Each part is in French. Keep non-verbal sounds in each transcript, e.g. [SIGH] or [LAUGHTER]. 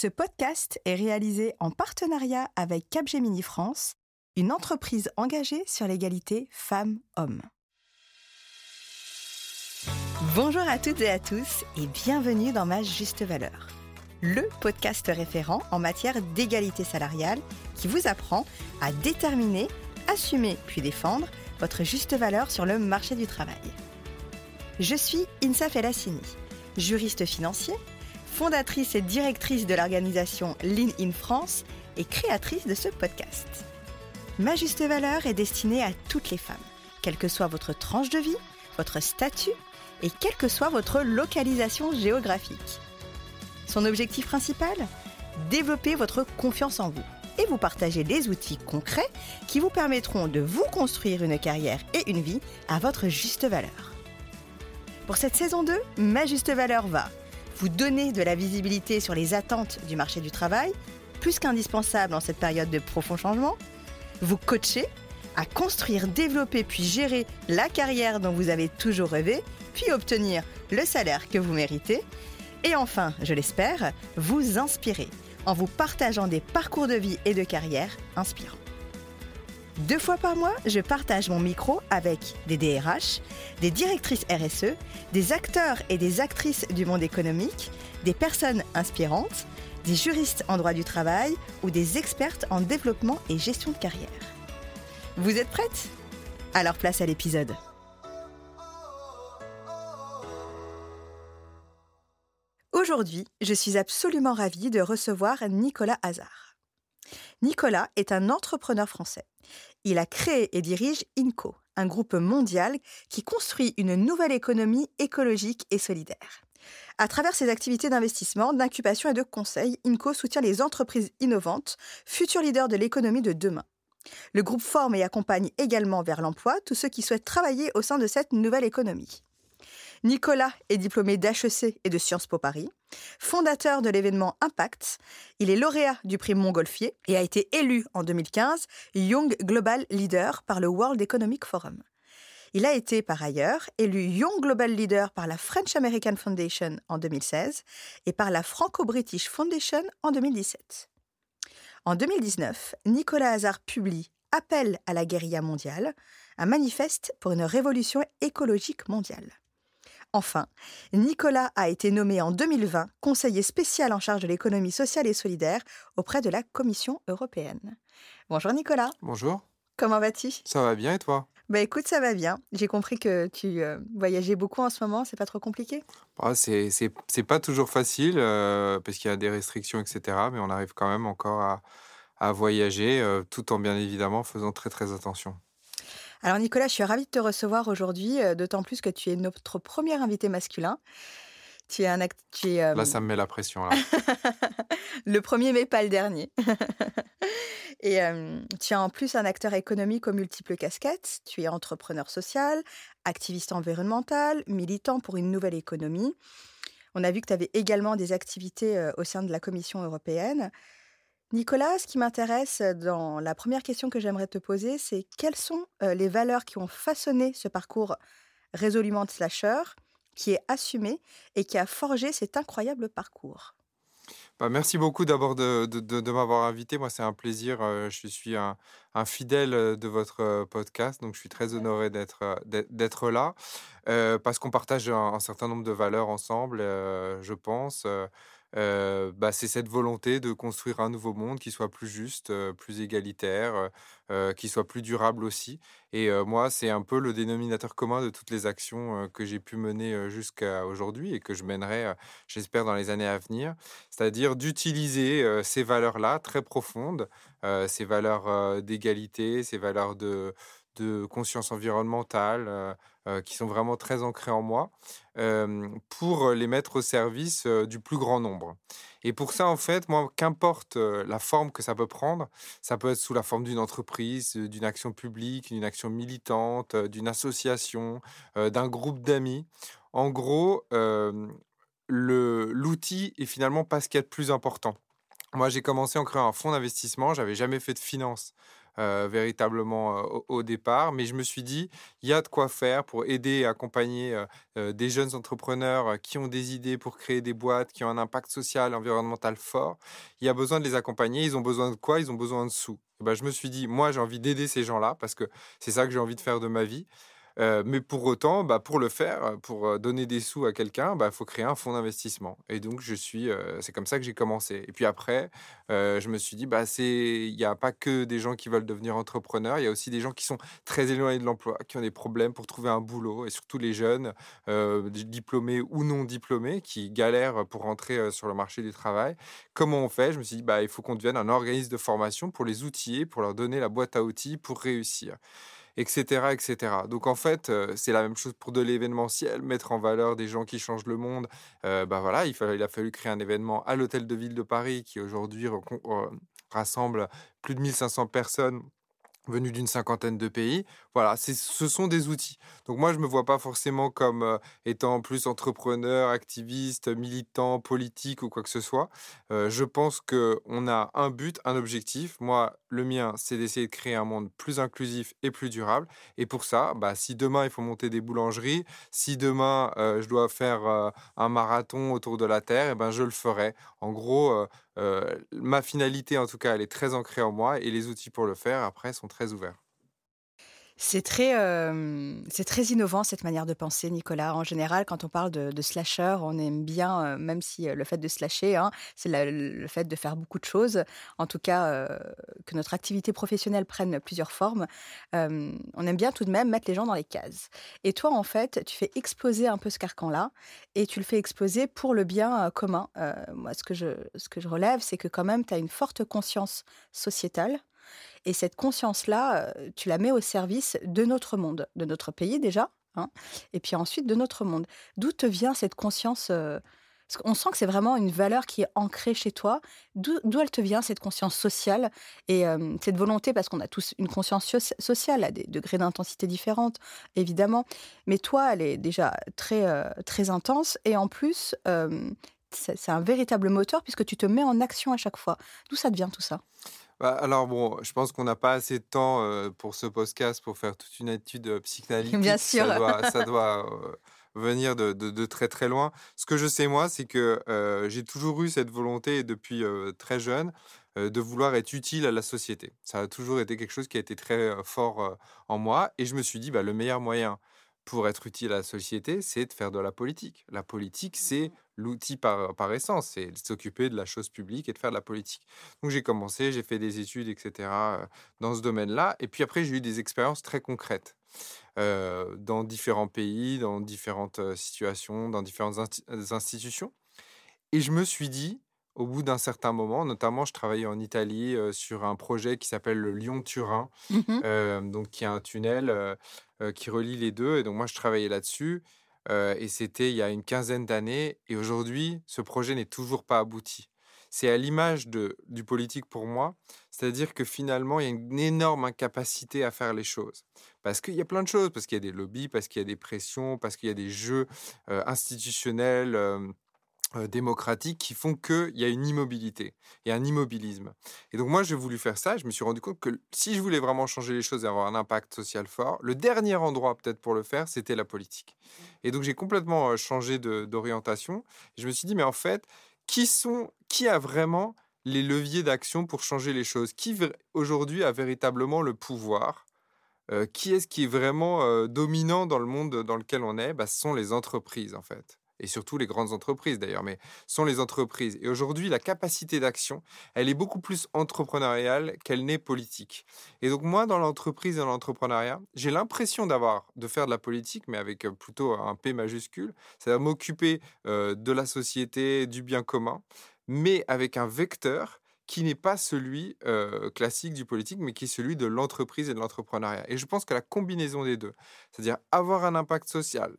Ce podcast est réalisé en partenariat avec Capgemini France, une entreprise engagée sur l'égalité femmes-hommes. Bonjour à toutes et à tous et bienvenue dans Ma Juste Valeur, le podcast référent en matière d'égalité salariale qui vous apprend à déterminer, assumer puis défendre votre juste valeur sur le marché du travail. Je suis Insa Felassini, juriste financier, fondatrice et directrice de l'organisation Lean in France et créatrice de ce podcast. Ma juste valeur est destinée à toutes les femmes, quelle que soit votre tranche de vie, votre statut et quelle que soit votre localisation géographique. Son objectif principal? Développer votre confiance en vous et vous partager des outils concrets qui vous permettront de vous construire une carrière et une vie à votre juste valeur. Pour cette saison 2, Ma juste valeur va vous donner de la visibilité sur les attentes du marché du travail, plus qu'indispensable en cette période de profond changement, vous coacher à construire, développer puis gérer la carrière dont vous avez toujours rêvé, puis obtenir le salaire que vous méritez, et enfin, je l'espère, vous inspirer en vous partageant des parcours de vie et de carrière inspirants. Deux fois par mois, je partage mon micro avec des DRH, des directrices RSE, des acteurs et des actrices du monde économique, des personnes inspirantes, des juristes en droit du travail ou des expertes en développement et gestion de carrière. Vous êtes prêtes? Alors place à l'épisode. Aujourd'hui, je suis absolument ravie de recevoir Nicolas Hazard. Nicolas est un entrepreneur français. Il a créé et dirige INCO, un groupe mondial qui construit une nouvelle économie écologique et solidaire. À travers ses activités d'investissement, d'incubation et de conseil, INCO soutient les entreprises innovantes, futurs leaders de l'économie de demain. Le groupe forme et accompagne également vers l'emploi tous ceux qui souhaitent travailler au sein de cette nouvelle économie. Nicolas est diplômé d'HEC et de Sciences Po Paris. Fondateur de l'événement Impact, il est lauréat du prix Montgolfier et a été élu en 2015 Young Global Leader par le World Economic Forum. Il a été par ailleurs élu Young Global Leader par la French American Foundation en 2016 et par la Franco-British Foundation en 2017. En 2019, Nicolas Hazard publie Appel à la guérilla mondiale, un manifeste pour une révolution écologique mondiale. Enfin, Nicolas a été nommé en 2020 conseiller spécial en charge de l'économie sociale et solidaire auprès de la Commission européenne. Bonjour Nicolas. Bonjour. Comment vas-tu? Ça va bien et toi? Bah écoute, ça va bien. J'ai compris que tu euh, voyageais beaucoup en ce moment, c'est pas trop compliqué? Bah, C'est pas toujours facile euh, parce qu'il y a des restrictions, etc. Mais on arrive quand même encore à, à voyager euh, tout en bien évidemment faisant très très attention. Alors Nicolas, je suis ravie de te recevoir aujourd'hui, euh, d'autant plus que tu es notre premier invité masculin. Tu es un act... Euh, là, ça me met la pression. [LAUGHS] le premier, mais pas le dernier. [LAUGHS] Et euh, tu es en plus un acteur économique aux multiples casquettes. Tu es entrepreneur social, activiste environnemental, militant pour une nouvelle économie. On a vu que tu avais également des activités au sein de la Commission européenne. Nicolas, ce qui m'intéresse dans la première question que j'aimerais te poser, c'est quelles sont les valeurs qui ont façonné ce parcours résolument de slasher, qui est assumé et qui a forgé cet incroyable parcours? Bah, merci beaucoup d'abord de, m'avoir invité. Moi, c'est un plaisir. je suis un, fidèle de votre podcast, donc je suis très honoré d'être là parce qu'on partage un, certain nombre de valeurs ensemble, je pense bah, c'est cette volonté de construire un nouveau monde qui soit plus juste, plus égalitaire, qui soit plus durable aussi. Et moi, c'est un peu le dénominateur commun de toutes les actions que j'ai pu mener jusqu'à aujourd'hui et que je mènerai, j'espère, dans les années à venir. C'est-à-dire d'utiliser ces valeurs-là très profondes, ces valeurs d'égalité, ces valeurs de de conscience environnementale, qui sont vraiment très ancrées en moi, pour les mettre au service du plus grand nombre. Et pour ça, en fait, moi, qu'importe la forme que ça peut prendre, ça peut être sous la forme d'une entreprise, d'une action publique, d'une action militante, d'une association, d'un groupe d'amis. En gros, l'outil est finalement pas ce qu'il y a de plus important. Moi, j'ai commencé en créant un fonds d'investissement. J'avais jamais fait de finance véritablement au, départ, mais je me suis dit, il y a de quoi faire pour aider et accompagner des jeunes entrepreneurs qui ont des idées pour créer des boîtes, qui ont un impact social, environnemental fort. Il y a besoin de les accompagner. Ils ont besoin de quoi? Ils ont besoin de sous. ben, je me suis dit, moi, j'ai envie d'aider ces gens-là parce que c'est ça que j'ai envie de faire de ma vie mais pour autant, bah, pour le faire, pour donner des sous à quelqu'un, il bah, faut créer un fonds d'investissement. Et donc, je suis, c'est comme ça que j'ai commencé. Et puis après, je me suis dit, bah, il n'y a pas que des gens qui veulent devenir entrepreneurs, il y a aussi des gens qui sont très éloignés de l'emploi, qui ont des problèmes pour trouver un boulot, et surtout les jeunes, diplômés ou non diplômés, qui galèrent pour rentrer sur le marché du travail. Comment on fait? Je me suis dit, il faut qu'on devienne un organisme de formation pour les outiller, pour leur donner la boîte à outils pour réussir etc., etc. Donc en fait, c'est la même chose pour de l'événementiel, mettre en valeur des gens qui changent le monde. bah voilà, il, il, a fallu créer un événement à l'hôtel de ville de Paris qui aujourd'hui rassemble plus de 1500 personnes venus d'une cinquantaine de pays. Voilà, ce sont des outils. Donc moi, je ne me vois pas forcément comme étant plus entrepreneur, activiste, militant, politique ou quoi que ce soit. Je pense qu'on a un but, un objectif. Moi, le mien, c'est d'essayer de créer un monde plus inclusif et plus durable. Et pour ça, bah, si demain, il faut monter des boulangeries, si demain, je dois faire un marathon autour de la Terre, eh ben, je le ferai. En gros, ma finalité, en tout cas, elle est très ancrée en moi et les outils pour le faire, après, sont très ouverts. C'est très, c'est très innovant cette manière de penser, Nicolas. En général, quand on parle de, slasher, on aime bien, même si le fait de slasher, hein, c'est le fait de faire beaucoup de choses. En tout cas, que notre activité professionnelle prenne plusieurs formes. on aime bien tout de même mettre les gens dans les cases. Et toi, en fait, tu fais exploser un peu ce carcan-là, et tu le fais exploser pour le bien commun. moi, ce que je, ce que je relève, c'est que quand même, tu as une forte conscience sociétale et cette conscience-là, tu la mets au service de notre monde, de notre pays déjà, hein, et puis ensuite de notre monde. D'où te vient cette conscience On sent que c'est vraiment une valeur qui est ancrée chez toi. D'où elle te vient, cette conscience sociale et cette volonté, parce qu'on a tous une conscience sociale à des degrés d'intensité différentes, évidemment. Mais toi, elle est déjà très, très intense. Et en plus, c'est un véritable moteur puisque tu te mets en action à chaque fois. D'où ça devient tout ça? Bah, alors bon, je pense qu'on n'a pas assez de temps pour ce podcast pour faire toute une étude [LAUGHS] psychanalytique. Bien sûr. Ça [LAUGHS] doit, venir de, très très loin. Ce que je sais moi, c'est que j'ai toujours eu cette volonté depuis très jeune de vouloir être utile à la société. Ça a toujours été quelque chose qui a été très fort en moi. Et je me suis dit, bah, le meilleur moyen pour être utile à la société, c'est de faire de la politique. La politique, c'est l'outil par, par essence, c'est s'occuper de la chose publique et de faire de la politique. Donc j'ai commencé, j'ai fait des études, etc., dans ce domaine-là. Et puis après, j'ai eu des expériences très concrètes dans différents pays, dans différentes situations, dans différentes institutions. Et je me suis dit, au bout d'un certain moment, notamment, je travaillais en Italie sur un projet qui s'appelle le Lyon-Turin, mmh donc qui est un tunnel qui relie les deux. Et donc moi, je travaillais là-dessus. et c'était il y a une quinzaine d'années. Et aujourd'hui, ce projet n'est toujours pas abouti. C'est à l'image du politique pour moi, c'est-à-dire que finalement, il y a une énorme incapacité à faire les choses. Parce qu'il y a plein de choses, parce qu'il y a des lobbies, parce qu'il y a des pressions, parce qu'il y a des jeux institutionnels démocratiques qui font qu'il y a une immobilité, et un immobilisme. Et donc moi, j'ai voulu faire ça, je me suis rendu compte que si je voulais vraiment changer les choses et avoir un impact social fort, le dernier endroit peut-être pour le faire, c'était la politique. Et donc j'ai complètement changé d'orientation. Je me suis dit, mais en fait, qui, sont, qui a vraiment les leviers d'action pour changer les choses? Qui aujourd'hui a véritablement le pouvoir qui est-ce qui est vraiment dominant dans le monde dans lequel on est? Bah, Ce sont les entreprises, en fait et surtout les grandes entreprises d'ailleurs, mais sont les entreprises. Et aujourd'hui, la capacité d'action, elle est beaucoup plus entrepreneuriale qu'elle n'est politique. Et donc moi, dans l'entreprise et dans l'entrepreneuriat, j'ai l'impression d'avoir, de faire de la politique, mais avec plutôt un P majuscule, c'est-à-dire m'occuper de la société, du bien commun, mais avec un vecteur qui n'est pas celui classique du politique, mais qui est celui de l'entreprise et de l'entrepreneuriat. Et je pense que la combinaison des deux, c'est-à-dire avoir un impact social,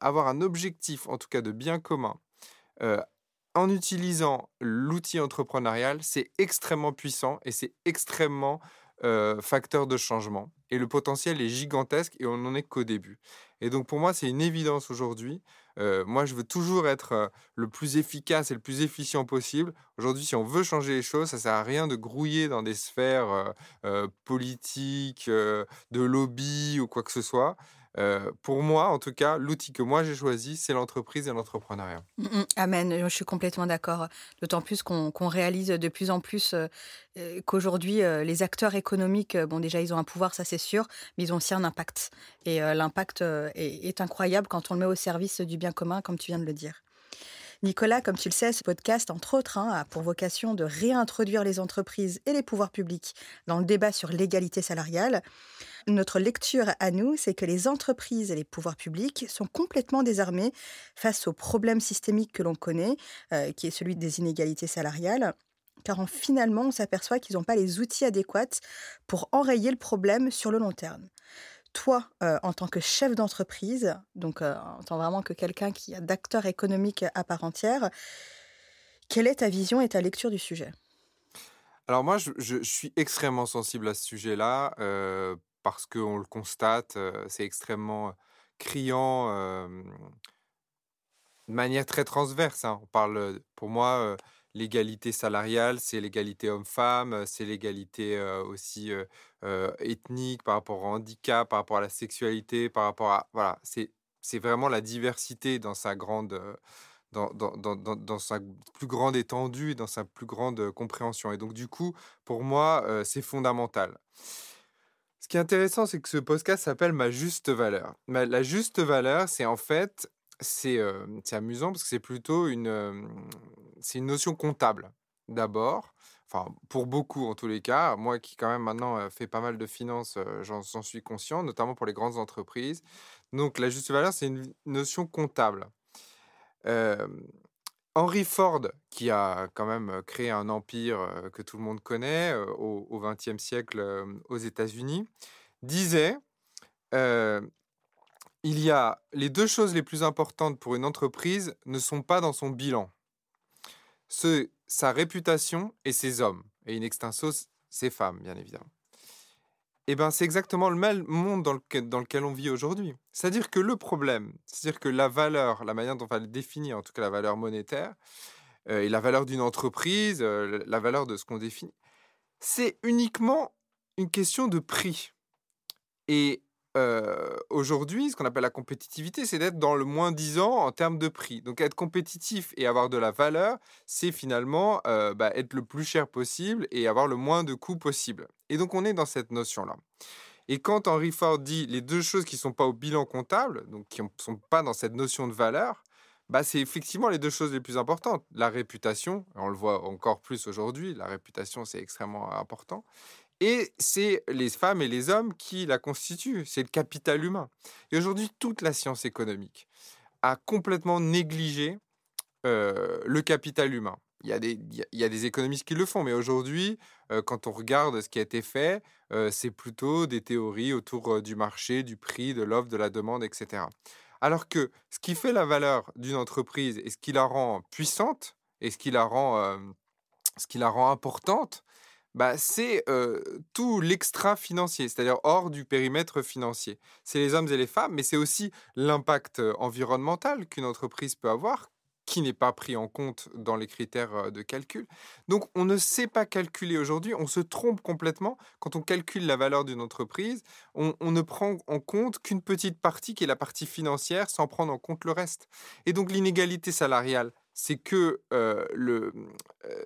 avoir un objectif, en tout cas de bien commun, en utilisant l'outil entrepreneurial, c'est extrêmement puissant et c'est extrêmement facteur de changement. Et le potentiel est gigantesque et on n'en est qu'au début. Et donc pour moi, c'est une évidence aujourd'hui moi, je veux toujours être le plus efficace et le plus efficient possible. Aujourd'hui, si on veut changer les choses, ça sert à rien de grouiller dans des sphères politiques, de lobby ou quoi que ce soit pour moi, en tout cas, l'outil que moi j'ai choisi, c'est l'entreprise et l'entrepreneuriat. Mmh, amen, je suis complètement d'accord. D'autant plus qu'on réalise de plus en plus qu'aujourd'hui, les acteurs économiques, bon déjà, ils ont un pouvoir, ça c'est sûr, mais ils ont aussi un impact. Et l'impact est incroyable quand on le met au service du bien commun, comme tu viens de le dire. Nicolas, comme tu le sais, ce podcast, entre autres, hein, a pour vocation de réintroduire les entreprises et les pouvoirs publics dans le débat sur l'égalité salariale. Notre lecture à nous, c'est que les entreprises et les pouvoirs publics sont complètement désarmés face au problème systémique que l'on connaît, euh, qui est celui des inégalités salariales car finalement, on s'aperçoit qu'ils n'ont pas les outils adéquats pour enrayer le problème sur le long terme toi, euh, en tant que chef d'entreprise, donc euh, en tant vraiment que quelqu'un qui a d'acteur économique à part entière, quelle est ta vision et ta lecture du sujet? Alors moi, je, suis extrêmement sensible à ce sujet-là euh, parce qu'on le constate, c'est extrêmement criant de manière très transverse. Hein. On parle, pour moi, l'égalité salariale, c'est l'égalité homme-femme, c'est l'égalité aussi ethnique par rapport au handicap, par rapport à la sexualité, par rapport à... Voilà, c'est, vraiment la diversité dans sa grande... Dans, dans, dans, dans, sa plus grande étendue et dans sa plus grande compréhension. Et donc, du coup, pour moi, c'est fondamental. Ce qui est intéressant, c'est que ce podcast s'appelle Ma juste valeur. la juste valeur, c'est en fait c'est amusant parce que c'est plutôt une, c'est une notion comptable d'abord. Enfin, pour beaucoup en tous les cas. Moi qui quand même maintenant fais pas mal de finances, j'en suis conscient, notamment pour les grandes entreprises. Donc la juste valeur, c'est une notion comptable. Henry Ford, qui a quand même créé un empire que tout le monde connaît au XXe siècle aux États-Unis, disait il y a les deux choses les plus importantes pour une entreprise ne sont pas dans son bilan. Ce, sa réputation et ses hommes. Et in extenso, ses femmes, bien évidemment. Eh bien, c'est exactement le même monde dans, lequel on vit aujourd'hui. C'est-à-dire que le problème, c'est-à-dire que la valeur, la manière dont on va le définir, en tout cas la valeur monétaire, euh, et la valeur d'une entreprise, euh, la valeur de ce qu'on définit, c'est uniquement une question de prix. Et aujourd'hui, ce qu'on appelle la compétitivité, c'est d'être dans le moins 10 ans en termes de prix. Donc être compétitif et avoir de la valeur, c'est finalement bah, être le plus cher possible et avoir le moins de coûts possible. Et donc on est dans cette notion-là. Et quand Henry Ford dit les deux choses qui ne sont pas au bilan comptable, donc qui ne sont pas dans cette notion de valeur, bah, c'est effectivement les deux choses les plus importantes. La réputation, on le voit encore plus aujourd'hui, la réputation c'est extrêmement important, et c'est les femmes et les hommes qui la constituent, c'est le capital humain. Et aujourd'hui, toute la science économique a complètement négligé le capital humain. Il y, a des, économistes qui le font, mais aujourd'hui, quand on regarde ce qui a été fait, c'est plutôt des théories autour du marché, du prix, de l'offre, de la demande, etc. Alors que ce qui fait la valeur d'une entreprise et ce qui la rend puissante et ce qui la rend, ce qui la rend importante, bah, c'est tout l'extra financier, c'est-à-dire hors du périmètre financier. C'est les hommes et les femmes, mais c'est aussi l'impact environnemental qu'une entreprise peut avoir, qui n'est pas pris en compte dans les critères de calcul. Donc on ne sait pas calculer aujourd'hui, on se trompe complètement quand on calcule la valeur d'une entreprise, on, on, ne prend en compte qu'une petite partie qui est la partie financière sans prendre en compte le reste. Et donc l'inégalité salariale, c'est que, le,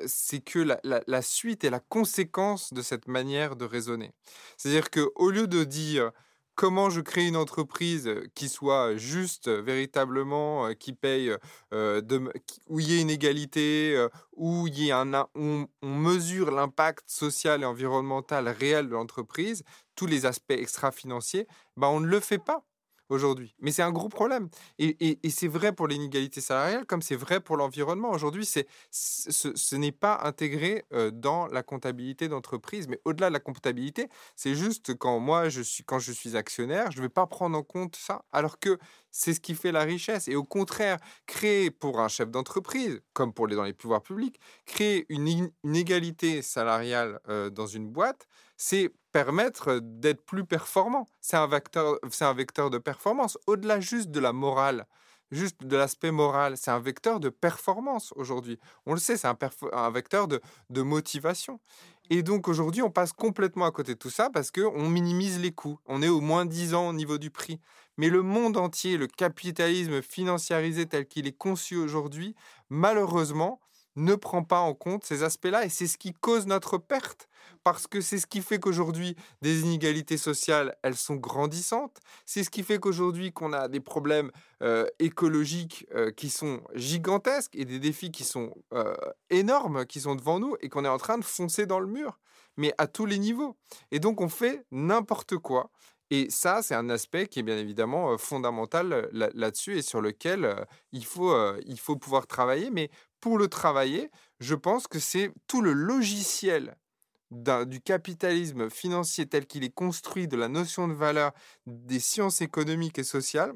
c'est que la, suite et la conséquence de cette manière de raisonner. C'est-à-dire qu'au lieu de dire comment je crée une entreprise qui soit juste, véritablement, qui paye, de, où il y ait une égalité, où, y un, on, on mesure l'impact social et environnemental réel de l'entreprise, tous les aspects extra-financiers, ben on ne le fait pas aujourd'hui. Mais c'est un gros problème. Et, c'est vrai pour l'inégalité salariale comme c'est vrai pour l'environnement. Aujourd'hui, c'est, ce, n'est pas intégré dans la comptabilité d'entreprise. Mais au-delà de la comptabilité, c'est juste quand moi, je suis, quand je suis actionnaire, je ne vais pas prendre en compte ça. Alors que c'est ce qui fait la richesse. Et au contraire, créer pour un chef d'entreprise, comme pour les, dans les pouvoirs publics, créer une, égalité salariale dans une boîte, c'est permettre d'être plus performant. C'est un vecteur, c'est un vecteur de performance. Au-delà juste de la morale juste de l'aspect moral, c'est un vecteur de performance aujourd'hui. On le sait, c'est un, un, vecteur de, de motivation. Et donc aujourd'hui, on passe complètement à côté de tout ça parce qu'on minimise les coûts. On est au moins 10 ans au niveau du prix. Mais le monde entier, le capitalisme financiarisé tel qu'il est conçu aujourd'hui, malheureusement, ne prend pas en compte ces aspects-là et c'est ce qui cause notre perte. Parce que c'est ce qui fait qu'aujourd'hui des inégalités sociales elles sont grandissantes. C'est ce qui fait qu'aujourd'hui qu'on a des problèmes euh, écologiques euh, qui sont gigantesques et des défis qui sont euh, énormes qui sont devant nous et qu'on est en train de foncer dans le mur mais à tous les niveaux. Et donc on fait n'importe quoi. Et ça, c'est un aspect qui est bien évidemment fondamental là-dessus et sur lequel il, faut, il faut pouvoir travailler. Mais pour le travailler, je pense que c'est tout le logiciel du capitalisme financier tel qu'il est construit, de la notion de valeur, des sciences économiques et sociales,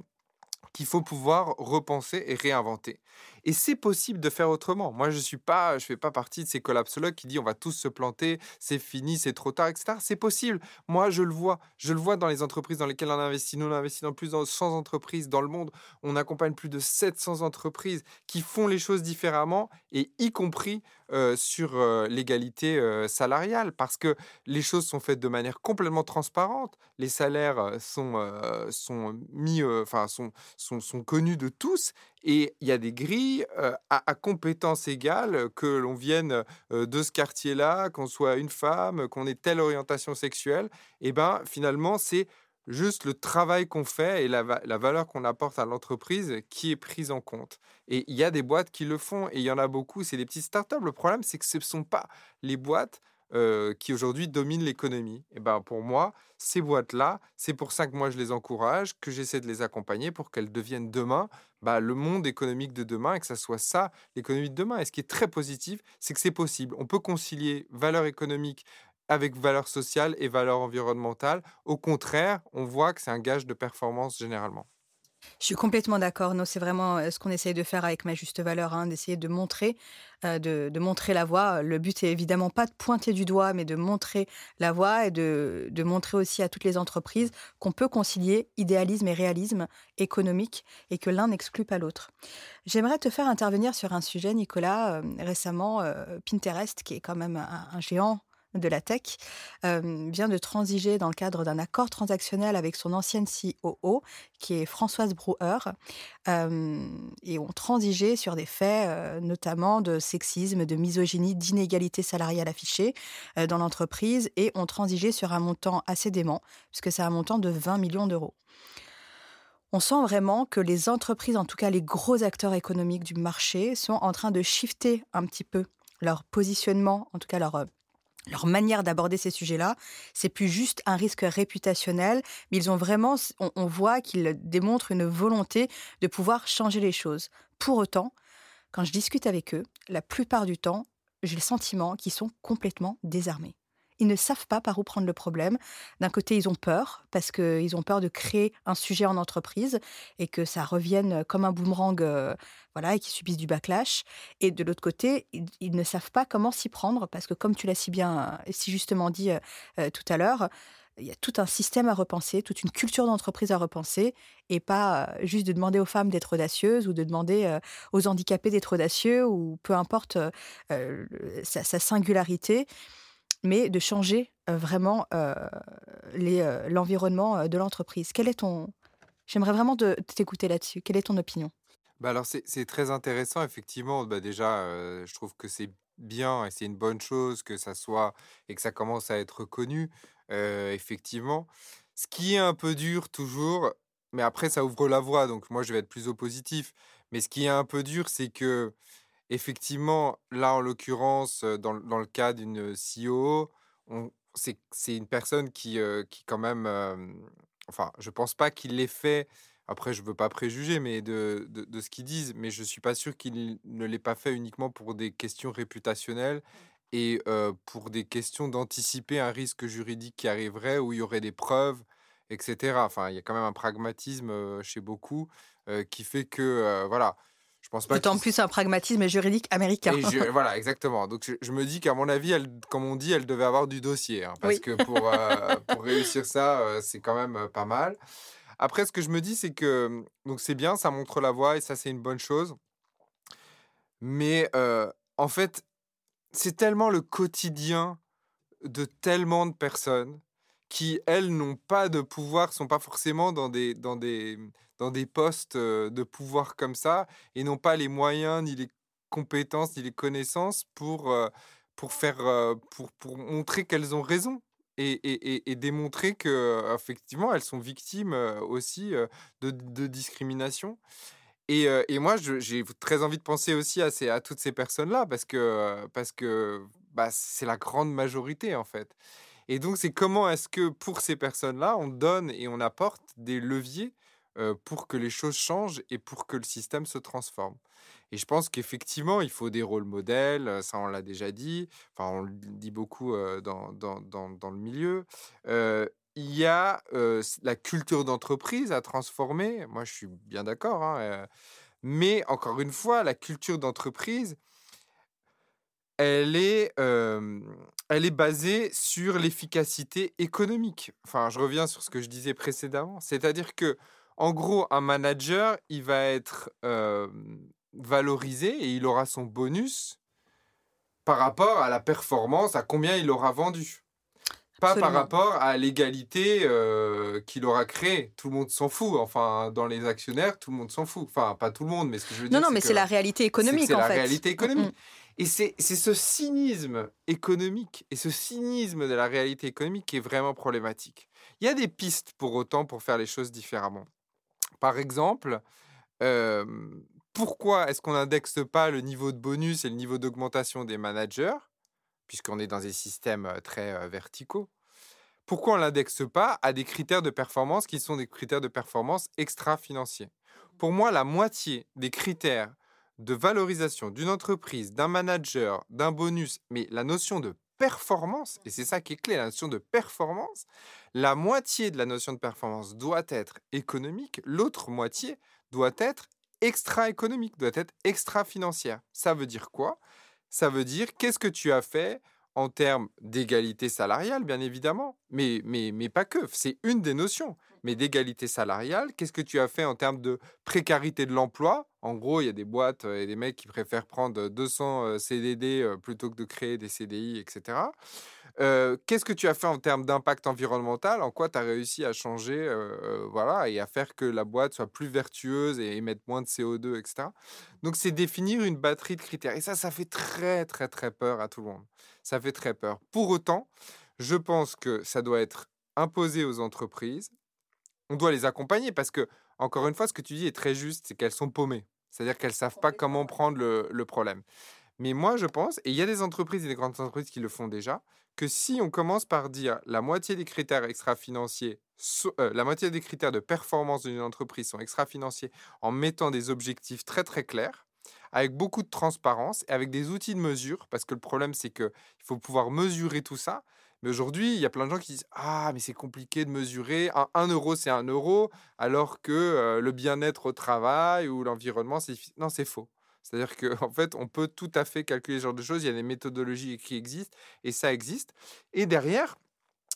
qu'il faut pouvoir repenser et réinventer. Et c'est possible de faire autrement. Moi, je suis pas, je fais pas partie de ces collapsologues qui disent on va tous se planter, c'est fini, c'est trop tard, etc. C'est possible. Moi, je le vois. Je le vois dans les entreprises dans lesquelles on investit. Nous, on investit dans plus de 100 entreprises dans le monde. On accompagne plus de 700 entreprises qui font les choses différemment et y compris sur l'égalité salariale parce que les choses sont faites de manière complètement transparente. Les salaires sont, sont mis, enfin, sont, sont, sont connus de tous et il y a des grilles à, compétences égales, que l'on vienne de ce quartier-là, qu'on soit une femme, qu'on ait telle orientation sexuelle. Et ben finalement, c'est juste le travail qu'on fait et la, la valeur qu'on apporte à l'entreprise qui est prise en compte. Et il y a des boîtes qui le font et il y en a beaucoup, c'est des petites startups. Le problème, c'est que ce ne sont pas les boîtes qui aujourd'hui dominent l'économie. Et ben pour moi, ces boîtes-là, c'est pour ça que moi je les encourage, que j'essaie de les accompagner pour qu'elles deviennent demain bah, le monde économique de demain et que ça soit ça l'économie de demain. Et ce qui est très positif, c'est que c'est possible. On peut concilier valeur économique avec valeur sociale et valeur environnementale. Au contraire, on voit que c'est un gage de performance généralement. Je suis complètement d'accord. Non, c'est vraiment ce qu'on essaye de faire avec ma juste valeur, hein, d'essayer de montrer, de, montrer la voie. Le but est évidemment pas de pointer du doigt, mais de montrer la voie et de montrer aussi à toutes les entreprises qu'on peut concilier idéalisme et réalisme économique et que l'un n'exclut pas l'autre. J'aimerais te faire intervenir sur un sujet, Nicolas. récemment, Pinterest, qui est quand même un géant de la tech, vient de transiger dans le cadre d'un accord transactionnel avec son ancienne COO, qui est Françoise Brouwer, et ont transigé sur des faits, notamment de sexisme, de misogynie, d'inégalité salariale affichée dans l'entreprise, et ont transigé sur un montant assez dément, puisque c'est un montant de 20 millions d'euros. On sent vraiment que les entreprises, en tout cas les gros acteurs économiques du marché, sont en train de shifter un petit peu leur positionnement, en tout cas leur leur manière d'aborder ces sujets-là, c'est plus juste un risque réputationnel, mais ils ont vraiment, on, voit qu'ils démontrent une volonté de pouvoir changer les choses. Pour autant, quand je discute avec eux, la plupart du temps, j'ai le sentiment qu'ils sont complètement désarmés ils ne savent pas par où prendre le problème. D'un côté, ils ont peur, parce qu'ils ont peur de créer un sujet en entreprise et que ça revienne comme un boomerang, euh, voilà, et qu'ils subissent du backlash. Et de l'autre côté, ils, ne savent pas comment s'y prendre, parce que comme tu l'as si bien, si justement dit euh, tout à l'heure, il y a tout un système à repenser, toute une culture d'entreprise à repenser, et pas euh, juste de demander aux femmes d'être audacieuses ou de demander aux handicapés d'être audacieux ou peu importe sa, singularité mais de changer vraiment l'environnement de l'entreprise. Quel est ton... J'aimerais vraiment t'écouter là-dessus. Quelle est ton opinion? Bah alors c'est très intéressant effectivement. Bah déjà, je trouve que c'est bien et c'est une bonne chose que ça soit et que ça commence à être connu. effectivement, ce qui est un peu dur toujours, mais après ça ouvre la voie, donc moi je vais être plus au positif. Mais ce qui est un peu dur, c'est que Effectivement, là, en l'occurrence, dans dans le cas d'une CEO, c'est une personne qui, qui quand même, enfin, je pense pas qu'il l'ait fait. Après je veux pas préjuger, mais de de de ce qu'ils disent, mais je suis pas sûr qu'il ne l'ait pas fait uniquement pour des questions réputationnelles et pour des questions d'anticiper un risque juridique qui arriverait, où il y aurait des preuves etc. Enfin, il y a quand même un pragmatisme, chez beaucoup, qui fait que, voilà je pense pas. D'autant plus un pragmatisme juridique américain. [LAUGHS] voilà, exactement. Donc je, me dis qu'à mon avis, elle, comme on dit, elle devait avoir du dossier, hein, parce que pour, euh, pour réussir ça, euh, c'est quand même euh, pas mal. Après, ce que je me dis, c'est que donc c'est bien, ça montre la voie et ça, c'est une bonne chose. Mais en fait, c'est tellement le quotidien de tellement de personnes qui, elles, n'ont pas de pouvoir, sont pas forcément dans des, dans des, dans des postes de pouvoir comme ça, et n'ont pas les moyens, ni les compétences, ni les connaissances pour, pour, faire, pour, pour montrer qu'elles ont raison. Et, et, et, démontrer que effectivement elles sont victimes aussi de, de discrimination. Et, et moi, j'ai très envie de penser aussi à, ces, à toutes ces personnes-là parce que, parce que bah, c'est la grande majorité en fait. Et donc, c'est comment est-ce que pour ces personnes-là, on donne et on apporte des leviers pour que les choses changent et pour que le système se transforme? Et je pense qu'effectivement, il faut des rôles modèles, ça on l'a déjà dit, enfin on le dit beaucoup dans, dans, dans, le milieu. il y a la culture d'entreprise à transformer, moi je suis bien d'accord, hein, mais encore une fois, la culture d'entreprise, elle est, elle est basée sur l'efficacité économique. Enfin, je reviens sur ce que je disais précédemment. C'est-à-dire que, en gros, un manager, il va être valorisé et il aura son bonus par rapport à la performance, à combien il aura vendu. Pas par rapport à l'égalité qu'il aura créée. Tout le monde s'en fout. Enfin, dans les actionnaires, tout le monde s'en fout. Enfin, pas tout le monde, mais ce que je veux dire. Non, non, mais c'est la réalité économique, en fait. C'est la réalité économique. Et c'est ce cynisme économique et ce cynisme de la réalité économique qui est vraiment problématique. Il y a des pistes pour autant pour faire les choses différemment. Par exemple, pourquoi est-ce qu'on n'indexe pas le niveau de bonus et le niveau d'augmentation des managers, puisqu'on est dans des systèmes très verticaux? Pourquoi on ne l'indexe pas à des critères de performance qui sont des critères de performance extra-financiers? Pour moi, la moitié des critères de valorisation d'une entreprise, d'un manager, d'un bonus, mais la notion de performance, et c'est ça qui est clé, la notion de performance, la moitié de la notion de performance doit être économique, l'autre moitié doit être extra-économique, doit être extra-financière. Ça veut dire quoi? Ça veut dire qu'est-ce que tu as fait en termes d'égalité salariale, bien évidemment, mais, mais, mais pas que, c'est une des notions mais d'égalité salariale. Qu'est-ce que tu as fait en termes de précarité de l'emploi? En gros, il y a des boîtes et des mecs qui préfèrent prendre 200 CDD plutôt que de créer des CDI, etc. Qu'est-ce que tu as fait en termes d'impact environnemental? En quoi tu as réussi à changer voilà, et à faire que la boîte soit plus vertueuse et émette moins de CO2, etc. Donc, c'est définir une batterie de critères. Et ça, ça fait très, très, très peur à tout le monde. Ça fait très peur. Pour autant, je pense que ça doit être imposé aux entreprises on doit les accompagner parce que, encore une fois, ce que tu dis est très juste, c'est qu'elles sont paumées. C'est-à-dire qu'elles ne savent pas comment prendre le, problème. Mais moi, je pense, et il y a des entreprises et des grandes entreprises qui le font déjà, que si on commence par dire la moitié des critères extra-financiers, euh, la moitié des critères de performance d'une entreprise sont extra-financiers en mettant des objectifs très très clairs, avec beaucoup de transparence et avec des outils de mesure, parce que le problème c'est qu'il faut pouvoir mesurer tout ça, mais aujourd'hui, il y a plein de gens qui disent Ah, mais c'est compliqué de mesurer. Un, euro, c'est un euro, alors que le bien-être au travail ou l'environnement, c'est Non, c'est faux. C'est-à-dire qu'en [LAUGHS] en fait, on peut tout à fait calculer ce genre de choses. Il y a des méthodologies qui existent et ça existe. Et derrière,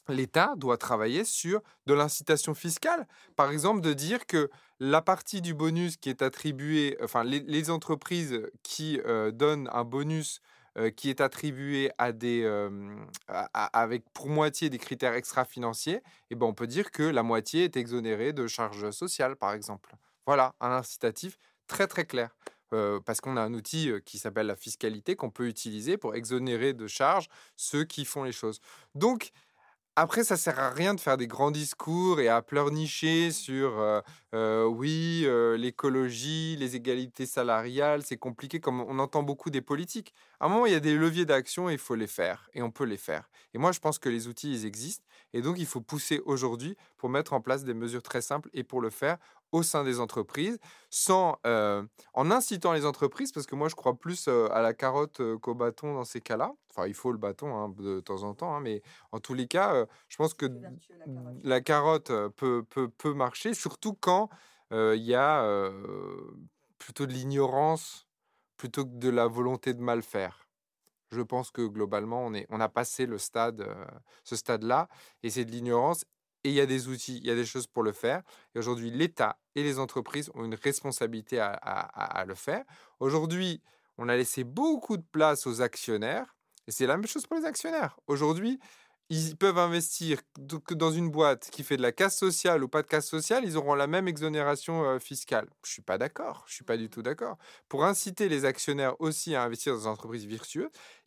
l'État doit travailler sur de l'incitation fiscale. Par exemple, de dire que la partie du bonus qui est attribuée, enfin, les, entreprises qui donnent un bonus qui est attribué à des, avec pour moitié des critères extra-financiers, eh ben on peut dire que la moitié est exonérée de charges sociales, par exemple. Voilà, un incitatif très très clair. parce qu'on a un outil qui s'appelle la fiscalité qu'on peut utiliser pour exonérer de charges ceux qui font les choses. Donc, après, ça sert à rien de faire des grands discours et à pleurnicher sur oui, l'écologie, les égalités salariales, c'est compliqué, comme on entend beaucoup des politiques. À un moment, il y a des leviers d'action et il faut les faire, et on peut les faire. Et moi, je pense que les outils, ils existent, et donc il faut pousser aujourd'hui pour mettre en place des mesures très simples, et pour le faire, au sein des entreprises, sans, euh, en incitant les entreprises, parce que moi je crois plus euh, à la carotte euh, qu'au bâton dans ces cas-là. Enfin, il faut le bâton hein, de temps en temps, hein, mais en tous les cas, je pense que la carotte, peut, peut, peut, marcher, surtout quand il y a plutôt de l'ignorance plutôt que de la volonté de mal faire. Je pense que globalement, on, est, on a passé le stade, ce stade-là, et c'est de l'ignorance et il y a des outils, il y a des choses pour le faire. Et aujourd'hui, l'État et les entreprises ont une responsabilité à, le faire. Aujourd'hui, on a laissé beaucoup de place aux actionnaires, et c'est la même chose pour les actionnaires. Aujourd'hui, ils peuvent investir dans une boîte qui fait de la casse sociale ou pas de casse sociale, ils auront la même exonération euh, fiscale. Je suis pas d'accord. Je suis pas du tout d'accord. Pour inciter les actionnaires aussi à investir dans des entreprises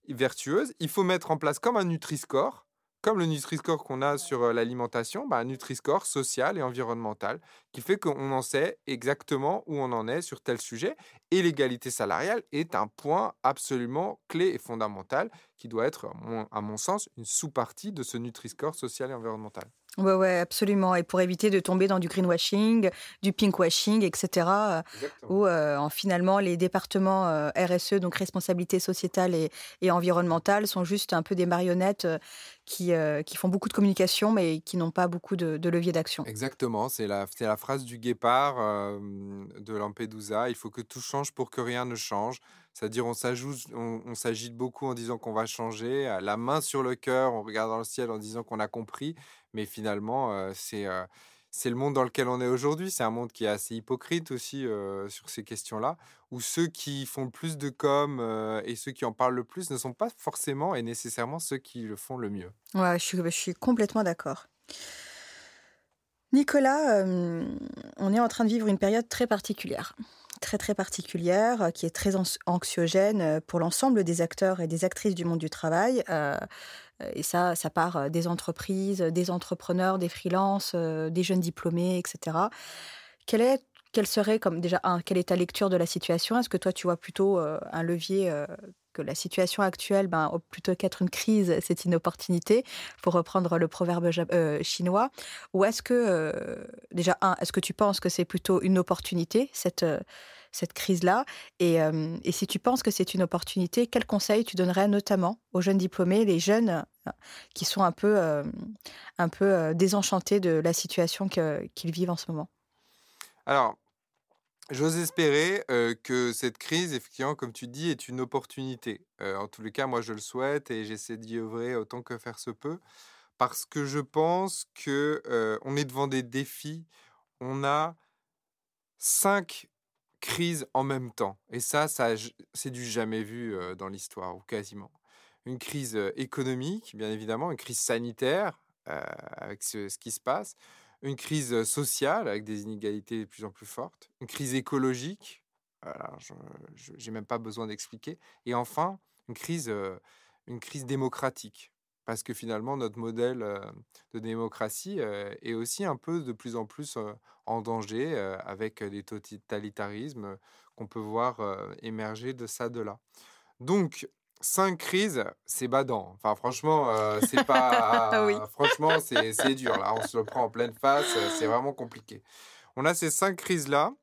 vertueuses il faut mettre en place comme un Nutri-Score comme le Nutri-Score qu'on a sur l'alimentation, bah, un Nutri-Score social et environnemental qui fait qu'on en sait exactement où on en est sur tel sujet. Et l'égalité salariale est un point absolument clé et fondamental qui doit être, à mon sens, une sous-partie de ce Nutri-Score social et environnemental. Oui, ouais, absolument. Et pour éviter de tomber dans du greenwashing, du pinkwashing, etc., euh, où euh, finalement les départements euh, RSE, donc responsabilité sociétale et, et, environnementale, sont juste un peu des marionnettes qui, qui font beaucoup de communication, mais qui n'ont pas beaucoup de, de levier d'action. Exactement. C'est la, la phrase du guépard de Lampedusa. Il faut que tout change pour que rien ne change. C'est-à-dire, on on, s'agite beaucoup en disant qu'on va changer, la main sur le cœur, on regarde dans le ciel en disant qu'on a compris, mais finalement, c'est c'est le monde dans lequel on est aujourd'hui. C'est un monde qui est assez hypocrite aussi sur ces questions-là, où ceux qui font le plus de com et ceux qui en parlent le plus ne sont pas forcément et nécessairement ceux qui le font le mieux. Ouais, je suis, je suis complètement d'accord. Nicolas, on est en train de vivre une période très particulière très très particulière, qui est très anxiogène pour l'ensemble des acteurs et des actrices du monde du travail. Euh, et ça, ça part des entreprises, des entrepreneurs, des freelances, des jeunes diplômés, etc. Quelle est quelle serait comme déjà quelle est ta lecture de la situation? Est-ce que toi tu vois plutôt un levier que la situation actuelle, ben, plutôt qu'être une crise, c'est une opportunité, pour reprendre le proverbe chinois? Ou est-ce que, déjà, un, est-ce que tu penses que c'est plutôt une opportunité, cette, cette crise-là et, si tu penses que c'est une opportunité, quels conseils tu donnerais notamment aux jeunes diplômés, les jeunes qui sont un peu, un peu désenchantés de la situation qu'ils vivent en ce moment? Alors, J'ose espérer que cette crise, effectivement, comme tu dis, est une opportunité. en tous les cas, moi, je le souhaite et j'essaie d'y œuvrer autant que faire se peut, parce que je pense que on est devant des défis. On a cinq crises en même temps, et ça, c'est du jamais vu dans l'histoire ou quasiment. Une crise économique, bien évidemment, une crise sanitaire avec ce qui se passe. Une crise sociale avec des inégalités de plus en plus fortes, une crise écologique, je n'ai même pas besoin d'expliquer, et enfin une crise, une crise démocratique. Parce que finalement, notre modèle de démocratie est aussi un peu de plus en plus en danger avec des totalitarismes qu'on peut voir émerger de ça, de là. Donc, cinq crises, c'est badant. Enfin, franchement, euh, c'est [LAUGHS] pas. Franchement, c'est dur. Là, on se le prend en pleine face. Euh, c'est vraiment compliqué. On a ces cinq crises-là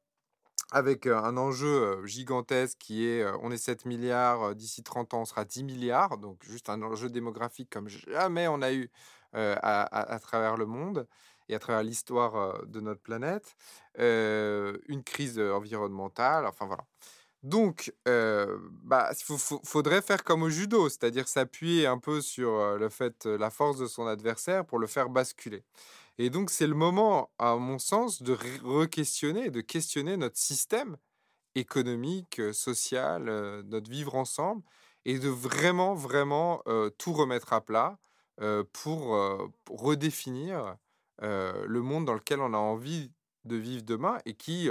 avec euh, un enjeu gigantesque qui est on est 7 milliards, d'ici 30 ans on sera 10 milliards, donc juste un enjeu démographique comme jamais on a eu à, travers le monde et à travers l'histoire de notre planète, une crise environnementale, enfin voilà. Donc, bah, il faudrait faire comme au judo, c'est-à-dire s'appuyer un peu sur le fait, la force de son adversaire pour le faire basculer. Et donc, c'est le moment, à mon sens, de re-questionner, de questionner notre système économique, social, notre vivre ensemble, et de vraiment, vraiment tout remettre à plat pour redéfinir le monde dans lequel on a envie de vivre demain et qui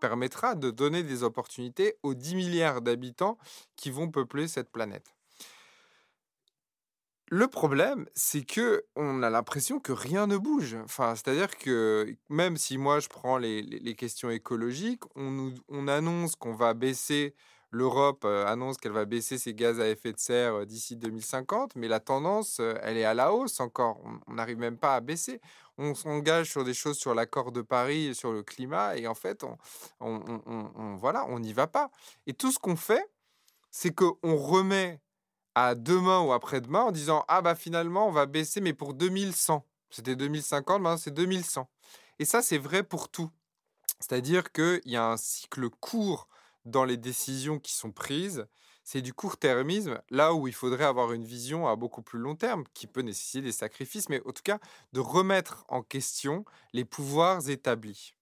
permettra de donner des opportunités aux 10 milliards d'habitants qui vont peupler cette planète. Le problème, c'est que on a l'impression que rien ne bouge. Enfin, c'est-à-dire que même si moi je prends les, questions écologiques, on, annonce qu'on va baisser L'Europe annonce qu'elle va baisser ses gaz à effet de serre d'ici 2050, mais la tendance, elle est à la hausse encore. On n'arrive même pas à baisser. On s'engage sur des choses sur l'accord de Paris, sur le climat, et en fait, on, voilà, on n'y va pas. Et tout ce qu'on fait, c'est qu'on remet à demain ou après-demain en disant ah bah finalement on va baisser mais pour 2100. C'était 2050, maintenant c'est 2100. Et ça c'est vrai pour tout. C'est-à-dire qu'il y a un cycle court dans les décisions qui sont prises. c'est du court-termisme, là où il faudrait avoir une vision à beaucoup plus long terme, qui peut nécessiter des sacrifices, mais en tout cas de remettre en question les pouvoirs établis.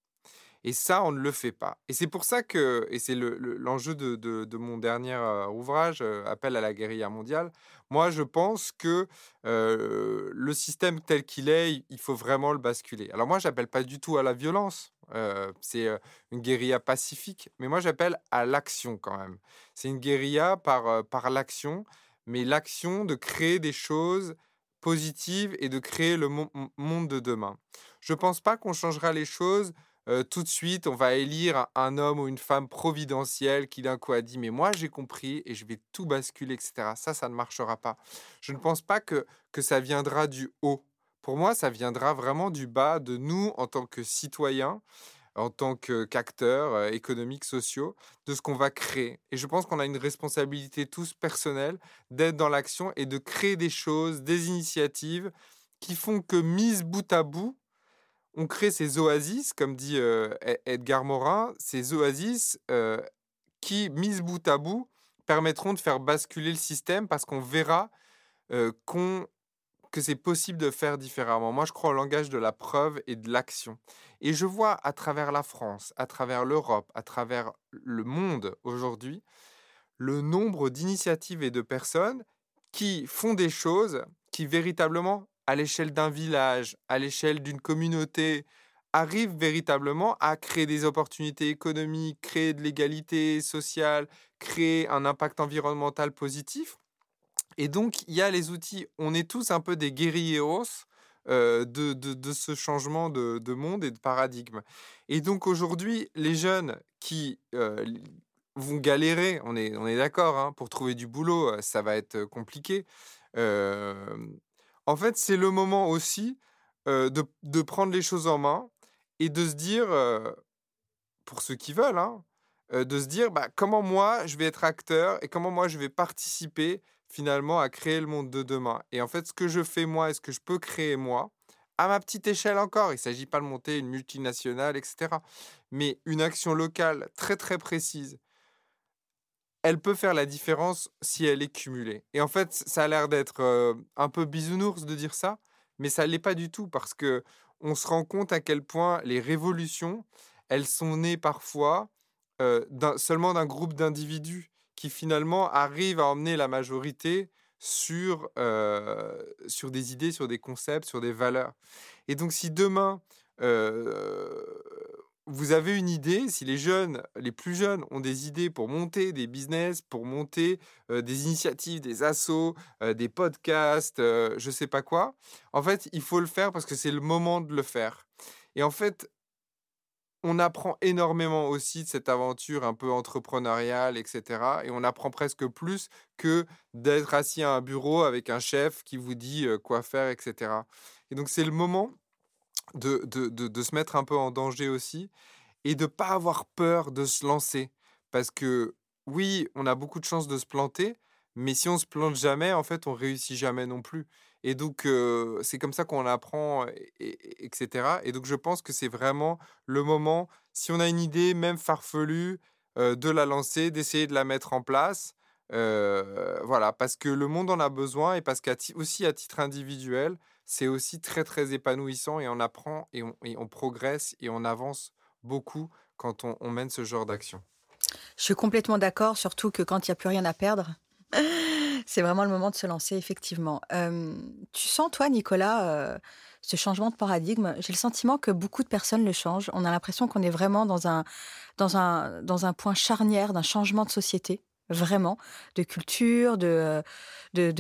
Et ça, on ne le fait pas. Et c'est pour ça que, et c'est l'enjeu de, mon dernier ouvrage, Appel à la guérilla mondiale, moi je pense que le système tel qu'il est, il faut vraiment le basculer. Alors moi, j'appelle pas du tout à la violence, c'est une guérilla pacifique, mais moi j'appelle à l'action quand même. C'est une guérilla par, par l'action, mais l'action de créer des choses positives et de créer le monde de demain. Je ne pense pas qu'on changera les choses tout de suite, on va élire un homme ou une femme providentielle qui d'un coup a dit mais moi j'ai compris et je vais tout basculer, etc. Ça, ça ne marchera pas. Je ne pense pas que, que ça viendra du haut. Pour moi, ça viendra vraiment du bas de nous en tant que citoyens, en tant qu'acteurs économiques, sociaux, de ce qu'on va créer. Et je pense qu'on a une responsabilité tous personnelle d'être dans l'action et de créer des choses, des initiatives qui font que, mises bout à bout, on crée ces oasis, comme dit e-, Edgar Morin, ces oasis qui, mises bout à bout, permettront de faire basculer le système parce qu'on verra que c'est possible de faire différemment. Moi, je crois au langage de la preuve et de l'action. Et je vois à travers la France, à travers l'Europe, à travers le monde aujourd'hui, le nombre d'initiatives et de personnes qui font des choses qui véritablement à l'échelle d'un village, à l'échelle d'une communauté, arrive véritablement à créer des opportunités économiques, créer de l'égalité sociale, créer un impact environnemental positif. Et donc, il y a les outils. On est tous un peu des guerrieros euh, de, de, ce changement de, de, monde et de paradigme. Et donc, aujourd'hui, les jeunes qui euh, vont galérer, on est, on est d'accord, hein, pour trouver du boulot, euh, ça va être compliqué. En fait, c'est le moment aussi de, prendre les choses en main et de se dire, pour ceux qui veulent, hein, de se dire bah, comment moi je vais être acteur et comment moi je vais participer finalement à créer le monde de demain. Et en fait, ce que je fais moi et ce que je peux créer moi, à ma petite échelle encore, il ne s'agit pas de monter une multinationale, etc. Mais une action locale très très précise elle peut faire la différence si elle est cumulée. Et en fait, ça a l'air d'être un peu bisounours de dire ça, mais ça l'est pas du tout parce que on se rend compte à quel point les révolutions, elles sont nées parfois seulement d'un groupe d'individus qui finalement arrivent à emmener la majorité sur, sur des idées, sur des concepts, sur des valeurs. Et donc si demain, vous avez une idée, si les jeunes, les plus jeunes ont des idées pour monter des business, pour monter des initiatives, des assos, des podcasts, je ne sais pas quoi, en fait, il faut le faire parce que c'est le moment de le faire. Et en fait, on apprend énormément aussi de cette aventure un peu entrepreneuriale, etc. Et on apprend presque plus que d'être assis à un bureau avec un chef qui vous dit quoi faire, etc. Et donc, c'est le moment de, de, de, se mettre un peu en danger aussi et de pas avoir peur de se lancer. Parce que oui, on a beaucoup de chances de se planter, mais si on se plante jamais, en fait, on réussit jamais non plus. Et donc, c'est comme ça qu'on apprend, et, etc. Et donc, je pense que c'est vraiment le moment, si on a une idée, même farfelue, de la lancer, d'essayer de la mettre en place. voilà, parce que le monde en a besoin et parce qu'aussi à titre individuel, c'est aussi très très épanouissant et on apprend et on, progresse et on avance beaucoup quand on, mène ce genre d'action. Je suis complètement d'accord, surtout que quand il n'y a plus rien à perdre, [LAUGHS] c'est vraiment le moment de se lancer, effectivement. tu sens, toi, Nicolas, ce changement de paradigme? J'ai le sentiment que beaucoup de personnes le changent. On a l'impression qu'on est vraiment dans un, dans un, dans un point charnière d'un changement de société vraiment, de culture, de, de,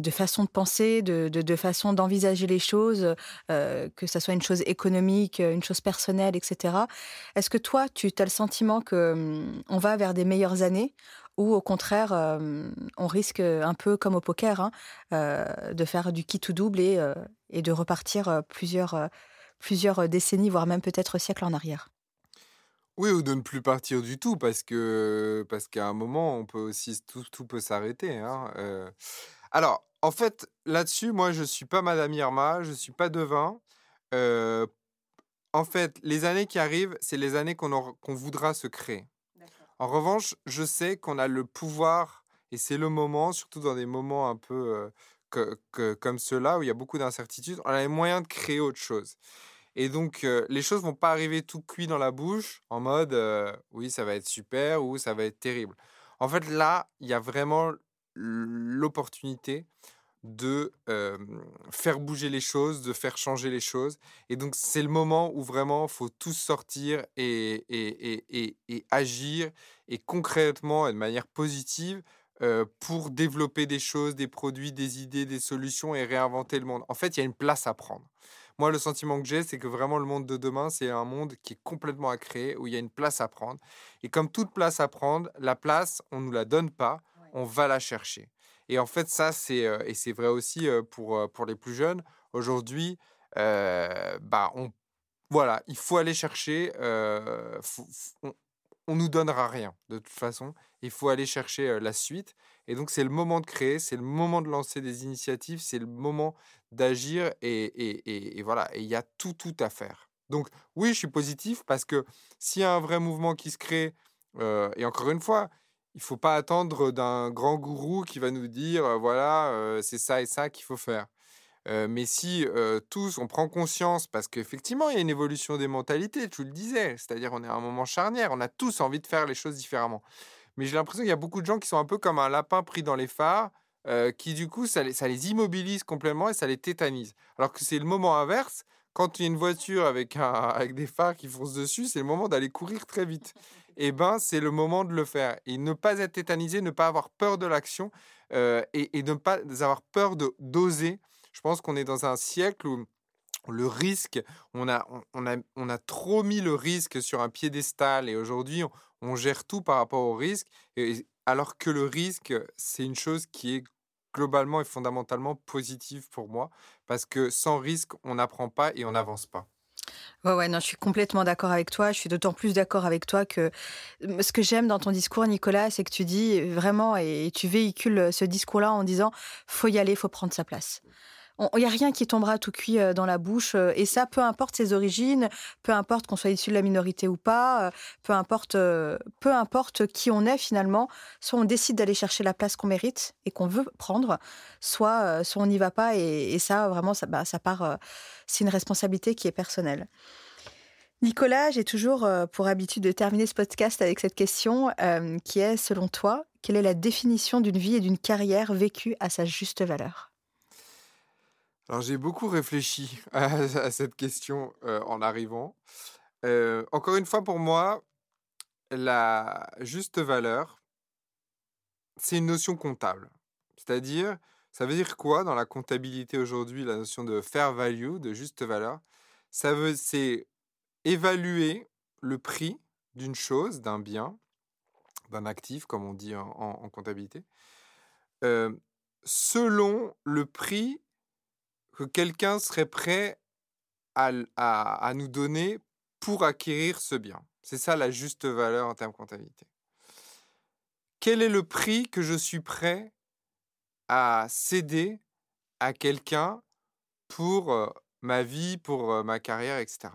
de, façon de penser, de, de façon d'envisager les choses, euh, que ce soit une chose économique, une chose personnelle, etc. Est-ce que toi, tu as le sentiment que hum, on va vers des meilleures années ou au contraire, hum, on risque un peu comme au poker hein, euh, de faire du qui ou double et, euh, et de repartir plusieurs, plusieurs décennies, voire même peut-être siècles en arrière? Oui, ou de ne plus partir du tout, parce que parce qu'à un moment, on peut aussi tout, tout peut s'arrêter. Hein, Alors, en fait, là-dessus, moi, je suis pas Madame Irma, je suis pas devin. en fait, les années qui arrivent, c'est les années qu'on qu'on voudra se créer. En revanche, je sais qu'on a le pouvoir Et c'est le moment, surtout dans des moments un peu que, comme ceux-là, où il y a beaucoup d'incertitudes, on a les moyens de créer autre chose. Et donc, les choses vont pas arriver tout cuit dans la bouche, en mode oui, ça va être super ou ça va être terrible. En fait, là, il y a vraiment l'opportunité de faire bouger les choses, de faire changer les choses. Et donc, c'est le moment où vraiment, faut tous sortir et, et, et, agir, et concrètement, et de manière positive, pour développer des choses, des produits, des idées, des solutions et réinventer le monde. En fait, il y a une place à prendre. Moi, le sentiment que j'ai, c'est que vraiment le monde de demain, c'est un monde qui est complètement à créer, où il y a une place à prendre. Et comme toute place à prendre, la place, on ne nous la donne pas, on va la chercher. Et en fait, ça, c'est et c'est vrai aussi pour, pour les plus jeunes. Aujourd'hui, bah, on, voilà, il faut aller chercher. on, on nous donnera rien de toute façon. Il faut aller chercher la suite. Et donc, c'est le moment de créer, c'est le moment de lancer des initiatives, c'est le moment d'agir. Et, et, et, voilà, il y a tout, tout à faire. Donc, oui, je suis positif parce que s'il y a un vrai mouvement qui se crée, et encore une fois, il faut pas attendre d'un grand gourou qui va nous dire, voilà, c'est ça et ça qu'il faut faire. Mais si tous on prend conscience, parce qu'effectivement il y a une évolution des mentalités, tu le disais, c'est-à-dire on est à un moment charnière, on a tous envie de faire les choses différemment. Mais j'ai l'impression qu'il y a beaucoup de gens qui sont un peu comme un lapin pris dans les phares, qui du coup ça les, ça les immobilise complètement et ça les tétanise. Alors que c'est le moment inverse, quand il y a une voiture avec, un, [LAUGHS] avec des phares qui foncent dessus, c'est le moment d'aller courir très vite eh [LAUGHS] ben, c'est le moment de le faire. Et ne pas être tétanisé, ne pas avoir peur de l'action euh, et, ne pas avoir peur de d'oser. Je pense qu'on est dans un siècle où le risque, on a, on, a, on a trop mis le risque sur un piédestal et aujourd'hui, on, gère tout par rapport au risque, alors que le risque, c'est une chose qui est globalement et fondamentalement positive pour moi, parce que sans risque, on n'apprend pas et on n'avance pas. Ouais, ouais, non, je suis complètement d'accord avec toi. Je suis d'autant plus d'accord avec toi que ce que j'aime dans ton discours, Nicolas, c'est que tu dis vraiment et tu véhicules ce discours-là en disant faut y aller, faut prendre sa place. Il n'y a rien qui tombera tout cuit euh, dans la bouche. Euh, et ça, peu importe ses origines, peu importe qu'on soit issu de la minorité ou pas, euh, peu importe, peu importe qui on est finalement, soit on décide d'aller chercher la place qu'on mérite et qu'on veut prendre, soit, soit on n'y va pas. Et, ça, vraiment, ça, bah, part. c'est une responsabilité qui est personnelle. Nicolas, j'ai toujours pour habitude de terminer ce podcast avec cette question qui est, selon toi, quelle est la définition d'une vie et d'une carrière vécue à sa juste valeur? Alors j'ai beaucoup réfléchi [LAUGHS] à, cette question en arrivant. encore une fois, pour moi, la juste valeur, c'est une notion comptable. C'est-à-dire, ça veut dire quoi dans la comptabilité aujourd'hui, la notion de fair value, de juste valeur? Ça veut, c'est évaluer le prix d'une chose, d'un bien, d'un actif, comme on dit en, comptabilité, selon le prix que quelqu'un serait prêt à, à, nous donner pour acquérir ce bien. C'est ça la juste valeur en termes de comptabilité. Quel est le prix que je suis prêt à céder à quelqu'un pour euh, ma vie, pour euh, ma carrière, etc.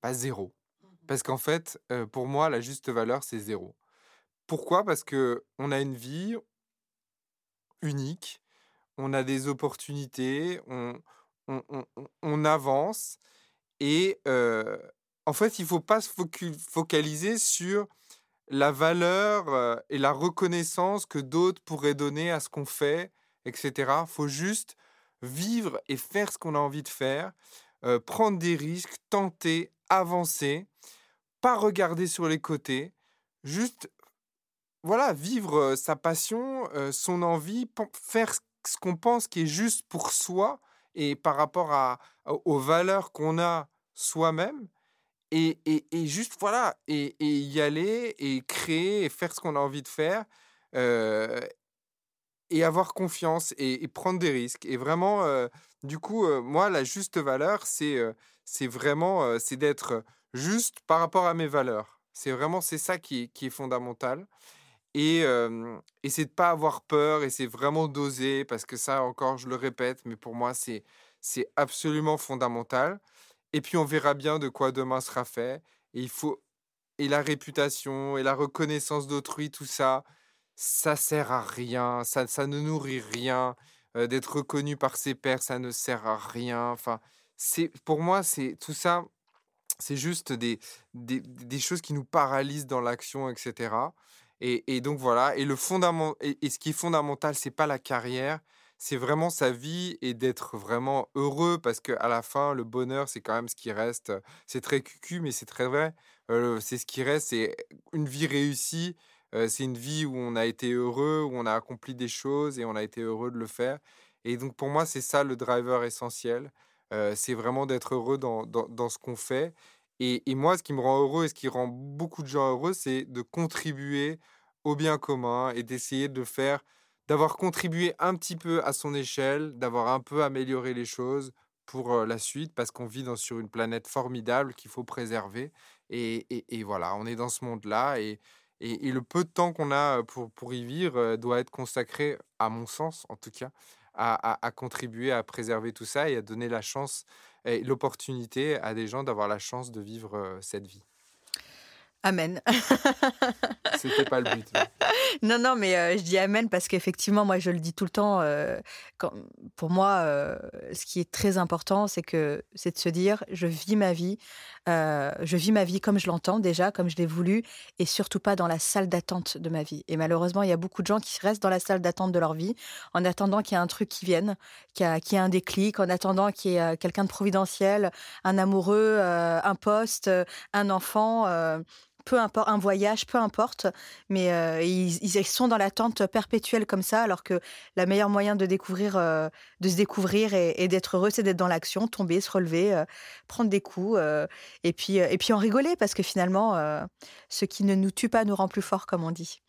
Pas zéro. Mmh Parce qu'en fait, euh, pour moi, la juste valeur, c'est zéro. Pourquoi? Parce que on a une vie unique, on a des opportunités, on, on, avance. Et en fait, il ne faut pas se focaliser sur la valeur et la reconnaissance que d'autres pourraient donner à ce qu'on fait, etc. Il faut juste vivre et faire ce qu'on a envie de faire, prendre des risques, tenter, avancer, pas regarder sur les côtés, juste voilà, vivre sa passion, son envie, faire ce qu'on pense qui est juste pour soi et par rapport aux valeurs qu'on a soi-même. Et, juste, voilà, et, y aller et créer et faire ce qu'on a envie de faire. Euh, et avoir confiance et, prendre des risques. Et vraiment, euh, du coup, euh, moi, la juste valeur, c'est vraiment c'est d'être juste par rapport à mes valeurs. C'est vraiment c'est ça qui est fondamental. Et, et c'est de pas avoir peur et c'est vraiment d'oser parce que ça encore je le répète mais pour moi c'est c'est absolument fondamental et puis on verra bien de quoi demain sera fait et il faut et la réputation et la reconnaissance d'autrui tout ça ça sert à rien, ça, ça ne nourrit rien. euh, d'être reconnu par ses pairs, ça ne sert à rien. Enfin, c'est pour moi, c'est tout ça, c'est juste des, des, des choses qui nous paralysent dans l'action, etc. Et, donc voilà. Et le fondament, et, ce qui est fondamental, c'est pas la carrière, c'est vraiment sa vie et d'être vraiment heureux parce que à la fin, le bonheur, c'est quand même ce qui reste. C'est très cucu, mais c'est très vrai. Euh, c'est ce qui reste, c'est une vie réussie. euh, c'est une vie où on a été heureux, où on a accompli des choses et on a été heureux de le faire. Et donc pour moi, c'est ça le driver essentiel. Euh, c'est vraiment d'être heureux dans, ce qu'on fait. Et moi, ce qui me rend heureux et ce qui rend beaucoup de gens heureux, c'est de contribuer au bien commun et d'essayer de faire d'avoir contribué un petit peu à son échelle, d'avoir un peu amélioré les choses pour la suite, parce qu'on vit dans, sur une planète formidable qu'il faut préserver. Et, voilà, on est dans ce monde-là. Et, le peu de temps qu'on a pour, pour y vivre doit être consacré, à mon sens en tout cas, à, à- contribuer à préserver tout ça et à donner la chance et l'opportunité à des gens d'avoir la chance de vivre cette vie. Amen. [LAUGHS] C'était pas le but. Non, non, mais euh, je dis Amen parce qu'effectivement, moi, je le dis tout le temps. euh, quand, pour moi, euh, ce qui est très important, c'est que c'est de se dire, je vis ma vie, je vis ma vie comme je l'entends déjà, comme je l'ai voulu, et surtout pas dans la salle d'attente de ma vie. Et malheureusement, il y a beaucoup de gens qui restent dans la salle d'attente de leur vie, en attendant qu'il y ait un truc qui vienne, qu'il y, ait un déclic, en attendant qu'il y ait quelqu'un de providentiel, un amoureux, un poste, un enfant. Peu importe, un voyage, peu importe, mais euh, ils, sont dans l'attente perpétuelle comme ça, alors que le meilleur moyen de découvrir, euh, de se découvrir et, d'être heureux, c'est d'être dans l'action, tomber, se relever, euh, prendre des coups, et puis et puis en rigoler, parce que finalement, ce qui ne nous tue pas nous rend plus forts, comme on dit.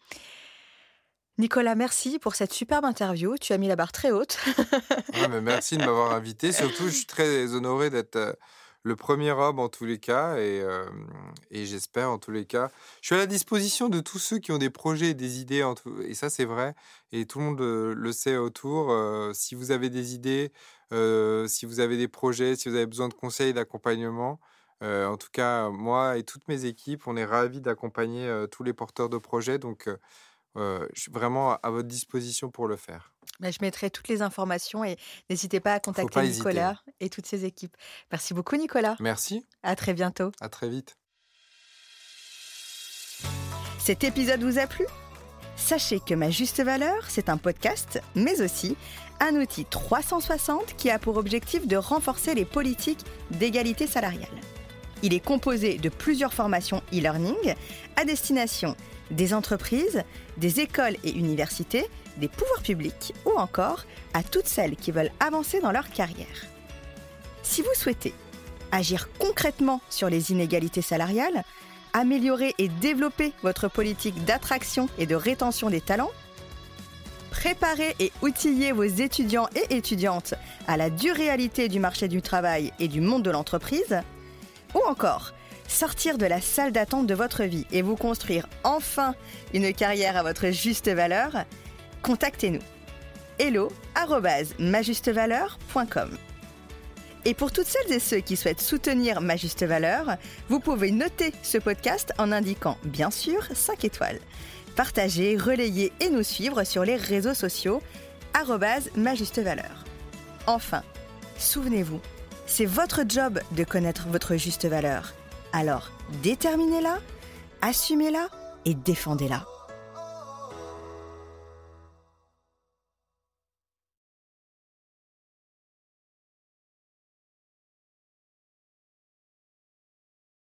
Nicolas, merci pour cette superbe interview. Tu as mis la barre très haute. Merci de m'avoir invité. Surtout, je suis très honoré d'être le premier homme en tous les cas. Et, j'espère en tous les cas. Je suis à la disposition de tous ceux qui ont des projets et des idées. Et ça, c'est vrai. Et tout le monde euh, le sait autour. Si vous avez des idées, si vous avez des projets, si vous avez besoin de conseils, d'accompagnement, en tout cas, moi et toutes mes équipes, on est ravis d'accompagner tous les porteurs de projets. Donc, euh, je suis vraiment à votre disposition pour le faire. Mais je mettrai toutes les informations et n'hésitez pas à contacter pas hésiter. Nicolas et toutes ses équipes. Merci beaucoup, Nicolas. Merci. À très bientôt. À très vite. Cet épisode vous a plu? Sachez que Ma Juste Valeur, c'est un podcast, mais aussi un outil 360 qui a pour objectif de renforcer les politiques d'égalité salariale. Il est composé de plusieurs formations e-learning à destination des entreprises, des écoles et universités, des pouvoirs publics ou encore à toutes celles qui veulent avancer dans leur carrière. Si vous souhaitez agir concrètement sur les inégalités salariales, améliorer et développer votre politique d'attraction et de rétention des talents, préparer et outiller vos étudiants et étudiantes à la dure réalité du marché du travail et du monde de l'entreprise, ou encore sortir de la salle d'attente de votre vie et vous construire enfin une carrière à votre juste valeur, contactez-nous. hello majustevaleur.com et pour toutes celles et ceux qui souhaitent soutenir Ma Juste Valeur, vous pouvez noter ce podcast en indiquant bien sûr 5 étoiles. Partager, relayer et nous suivre sur les réseaux sociaux arrobase Ma Juste Valeur. Enfin, souvenez-vous, c'est votre job de connaître votre juste valeur. Alors, déterminez-la, assumez-la et défendez-la.